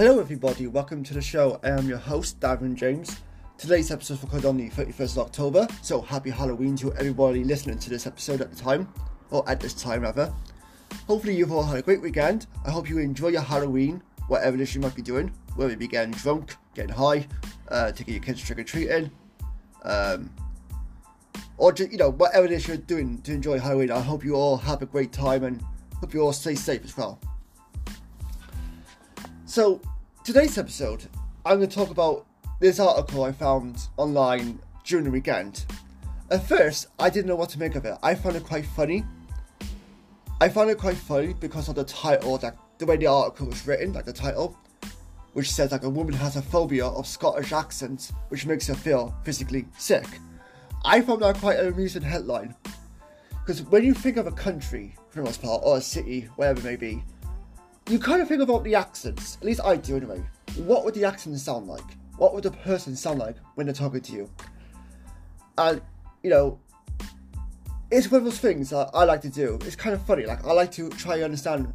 Hello, everybody. Welcome to the show. I am your host, Davin James. Today's episode is recorded on the 31st of October, so happy Halloween to everybody listening to this episode at the time, or at this time, rather. Hopefully, you've all had a great weekend. I hope you enjoy your Halloween, whatever it is you might be doing, whether it be getting drunk, getting high, uh, taking your kids trick or treating, um, or just, you know, whatever it is you're doing to enjoy Halloween. I hope you all have a great time and hope you all stay safe as well. So, today's episode, I'm going to talk about this article I found online during the weekend. At first, I didn't know what to make of it. I found it quite funny. I found it quite funny because of the title, like the way the article was written, like the title, which says like a woman has a phobia of Scottish accents, which makes her feel physically sick. I found that quite an amusing headline. Because when you think of a country, for the most part, or a city, wherever it may be, you kind of think about the accents. At least I do anyway. What would the accents sound like? What would the person sound like when they're talking to you? And, you know, it's one of those things that I like to do. It's kind of funny. Like, I like to try and understand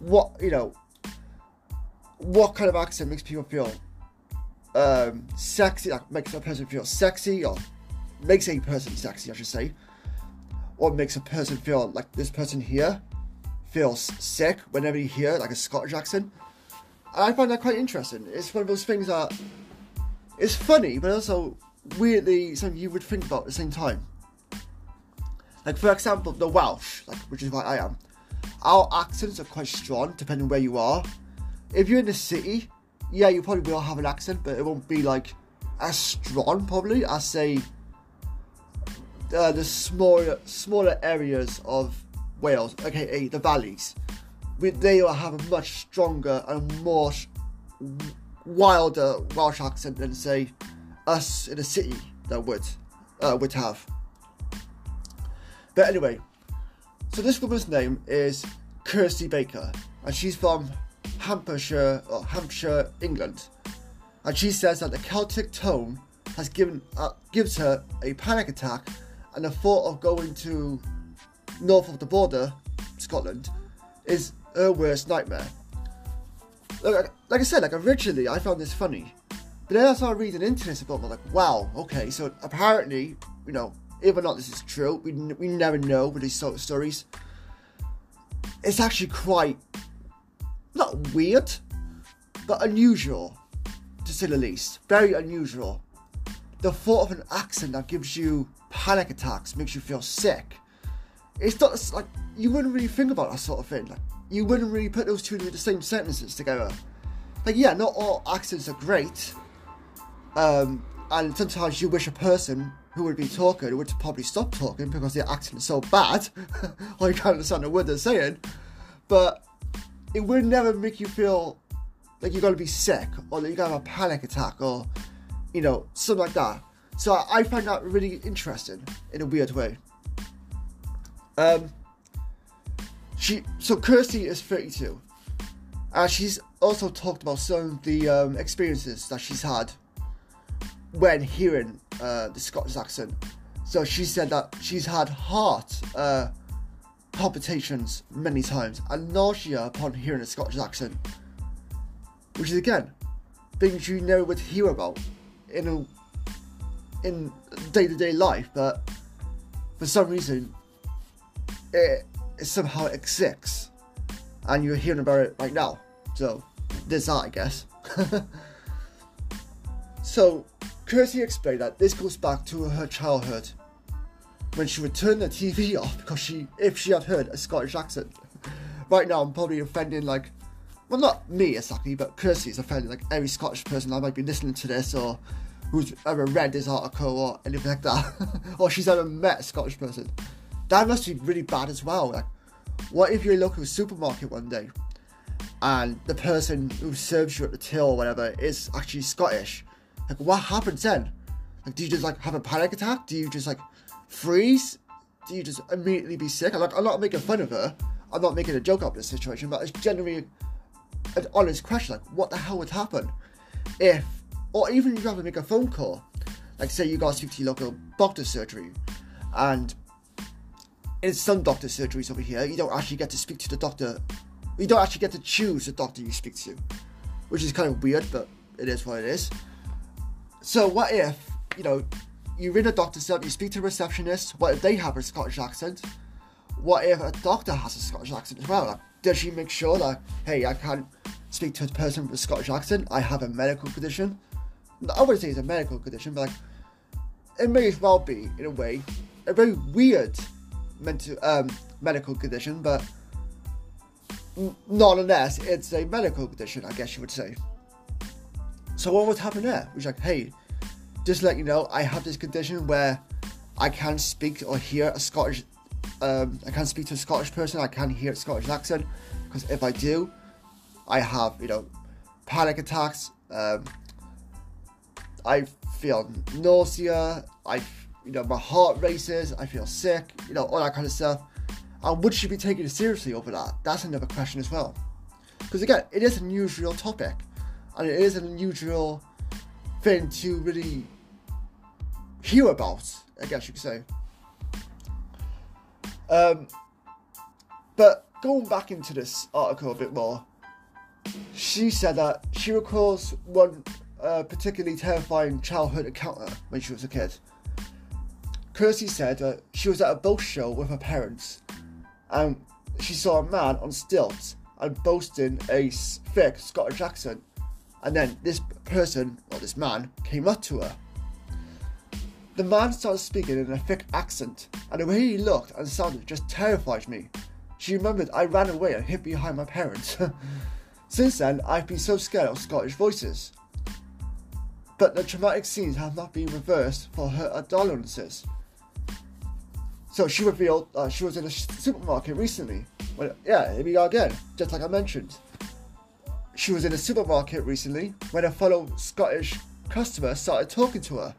what, you know, what kind of accent makes people feel um, sexy, like makes a person feel sexy, or makes a person sexy, I should say, or makes a person feel like this person here feels sick whenever you hear like a Scottish accent. And I find that quite interesting. It's one of those things that it's funny, but also weirdly something you would think about at the same time. Like for example, the Welsh, like which is what I am. Our accents are quite strong depending where you are. If you're in the city, yeah, you probably will have an accent, but it won't be like as strong probably as say uh, the smaller smaller areas of Wales, aka the valleys, they will have a much stronger and more wilder Welsh accent than say us in a city that would uh, would have. But anyway, so this woman's name is Kirsty Baker, and she's from Hampshire, or Hampshire, England. And she says that the Celtic tone has given uh, gives her a panic attack, and the thought of going to north of the border, Scotland, is her worst nightmare. Like, like I said, like originally I found this funny, but then I started reading into this about, like, wow, okay, so apparently, you know, if or not this is true, we, we never know with these sort of stories. It's actually quite not weird, but unusual, to say the least. Very unusual. The thought of an accent that gives you panic attacks, makes you feel sick, it's not it's like you wouldn't really think about that sort of thing. Like you wouldn't really put those two in the same sentences together. Like yeah, not all accents are great. Um, and sometimes you wish a person who would be talking would probably stop talking because their accent is so bad, or you can't understand a word they're saying. But it would never make you feel like you're gonna be sick or that you're gonna have a panic attack or you know something like that. So I find that really interesting in a weird way. Um, she so Kirsty is 32. and she's also talked about some of the um, experiences that she's had when hearing uh, the Scottish accent. So she said that she's had heart uh, palpitations many times and nausea upon hearing a Scottish accent, which is again things you never would hear about in a in day to day life, but for some reason it, somehow exists, and you're hearing about it right now. So there's that, I guess. so Kirsty explained that this goes back to her childhood when she would turn the TV off because she, if she had heard a Scottish accent. right now, I'm probably offending like, well, not me exactly, but Kirsty is offending like every Scottish person that might be listening to this or who's ever read this article or anything like that, or she's ever met a Scottish person that must be really bad as well. Like, what if you're a local supermarket one day and the person who serves you at the till or whatever is actually Scottish? Like, what happens then? Like, do you just like have a panic attack? Do you just like freeze? Do you just immediately be sick? I'm, like, I'm not making fun of her. I'm not making a joke out of this situation, but it's generally an honest question. Like, what the hell would happen if, or even if you have to make a phone call, like say you got to speak to your local doctor surgery, and in some doctor surgeries over here, you don't actually get to speak to the doctor. You don't actually get to choose the doctor you speak to. which is kind of weird, but it is what it is. So what if, you know, you ring a doctor's up, you speak to a receptionist, what if they have a Scottish accent? What if a doctor has a Scottish accent as well? Like, does she make sure that, hey, I can't speak to a person with a Scottish accent, I have a medical condition? I wouldn't say it's a medical condition, but like, it may as well be, in a way, a very weird mental, um, medical condition, but nonetheless, it's a medical condition, I guess you would say. So what would happen there? Which like, hey, just let you know, I have this condition where I can't speak or hear a Scottish, um, I can't speak to a Scottish person, I can't hear a Scottish accent, because if I do, I have, you know, panic attacks, um, I feel nausea, I, you know, my heart races, I feel sick, you know, all that kind of stuff. And would she be taken seriously over that? That's another question as well. Because again, it is an unusual topic, and it is an unusual thing to really hear about, I guess you could say. Um, but going back into this article a bit more, she said that she recalls one uh, particularly terrifying childhood encounter when she was a kid. Kirsty said that she was at a boat show with her parents and she saw a man on stilts and boasting a thick Scottish accent. And then this person, or this man, came up to her. The man started speaking in a thick accent, and the way he looked and sounded just terrified me. She remembered I ran away and hid behind my parents. Since then, I've been so scared of Scottish voices. But the traumatic scenes have not been reversed for her adolescence. So she revealed uh, she was in a supermarket recently. Well, yeah, here we go again, just like I mentioned. She was in a supermarket recently when a fellow Scottish customer started talking to her.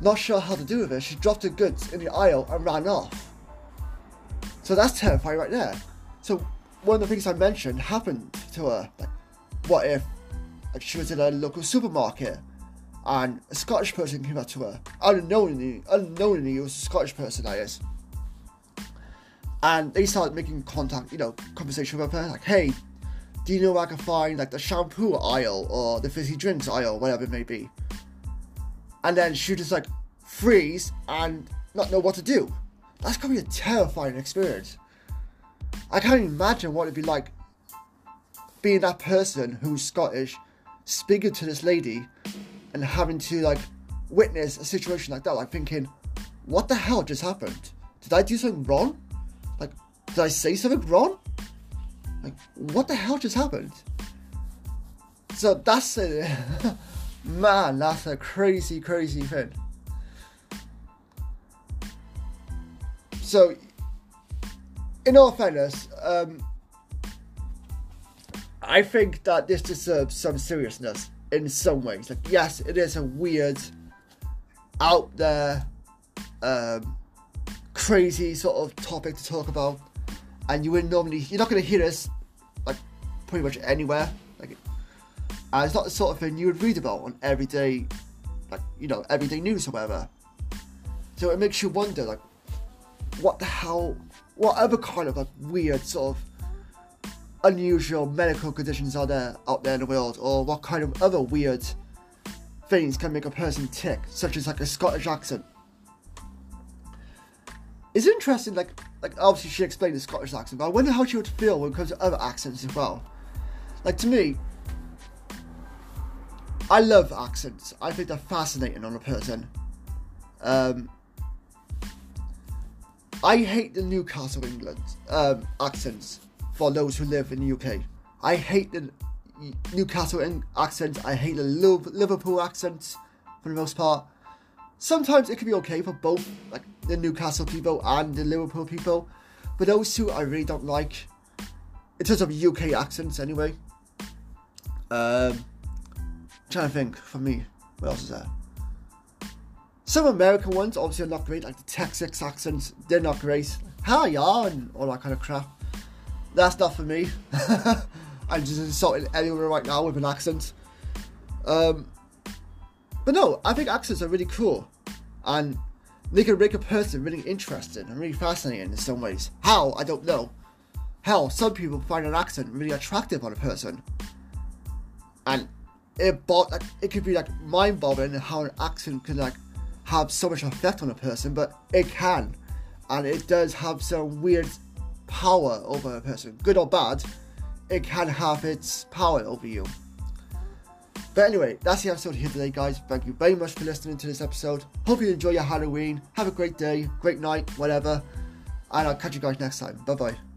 Not sure how to do with it, she dropped her goods in the aisle and ran off. So that's terrifying right there. So one of the things I mentioned happened to her. Like, what if like she was in a local supermarket and a Scottish person came up to her, unknowingly, unknowingly it was a Scottish person, I guess. And they started making contact, you know, conversation with her, like, hey, do you know where I can find like the shampoo aisle or the fizzy drinks aisle, whatever it may be? And then she just like freeze and not know what to do. That's gonna be a terrifying experience. I can't imagine what it'd be like being that person who's Scottish, speaking to this lady and having to like witness a situation like that, like thinking, what the hell just happened? Did I do something wrong? Like, did I say something wrong? Like, what the hell just happened? So that's a man, that's a crazy, crazy thing. So, in all fairness, um, I think that this deserves some seriousness in some ways. Like, yes, it is a weird, out there, um, crazy sort of topic to talk about, and you wouldn't normally, you're not going to hear this like pretty much anywhere. Like, and it's not the sort of thing you would read about on everyday, like you know, everyday news or whatever. So it makes you wonder, like, what the hell, what other kind of like weird sort of unusual medical conditions are there out there in the world, or what kind of other weird things can make a person tick, such as like a Scottish accent. It's interesting, like like obviously she explained the Scottish accent, but I wonder how she would feel when it comes to other accents as well. Like to me, I love accents. I think they're fascinating on a person. Um, I hate the Newcastle England um, accents for those who live in the UK. I hate the Newcastle accent. I hate the Liverpool accent for the most part. Sometimes it can be okay for both, like the Newcastle people and the Liverpool people, but those two I really don't like. In terms of UK accents, anyway. Um, trying to think for me, what else is there? Some American ones obviously are not great, like the Texas accents. They're not great. Hi, yeah, and all that kind of crap. That's not for me. I'm just insulting anyone right now with an accent. Um, but no, I think accents are really cool. And they can make a person really interesting and really fascinating in some ways. How? I don't know. Hell, some people find an accent really attractive on a person. and it bought like it could be like mind-boggling how an accent can like have so much effect on a person, but it can, and it does have some weird power over a person, good or bad. It can have its power over you. But anyway, that's the episode here today, guys. Thank you very much for listening to this episode. Hope you enjoy your Halloween. Have a great day, great night, whatever. And I'll catch you guys next time. Bye bye.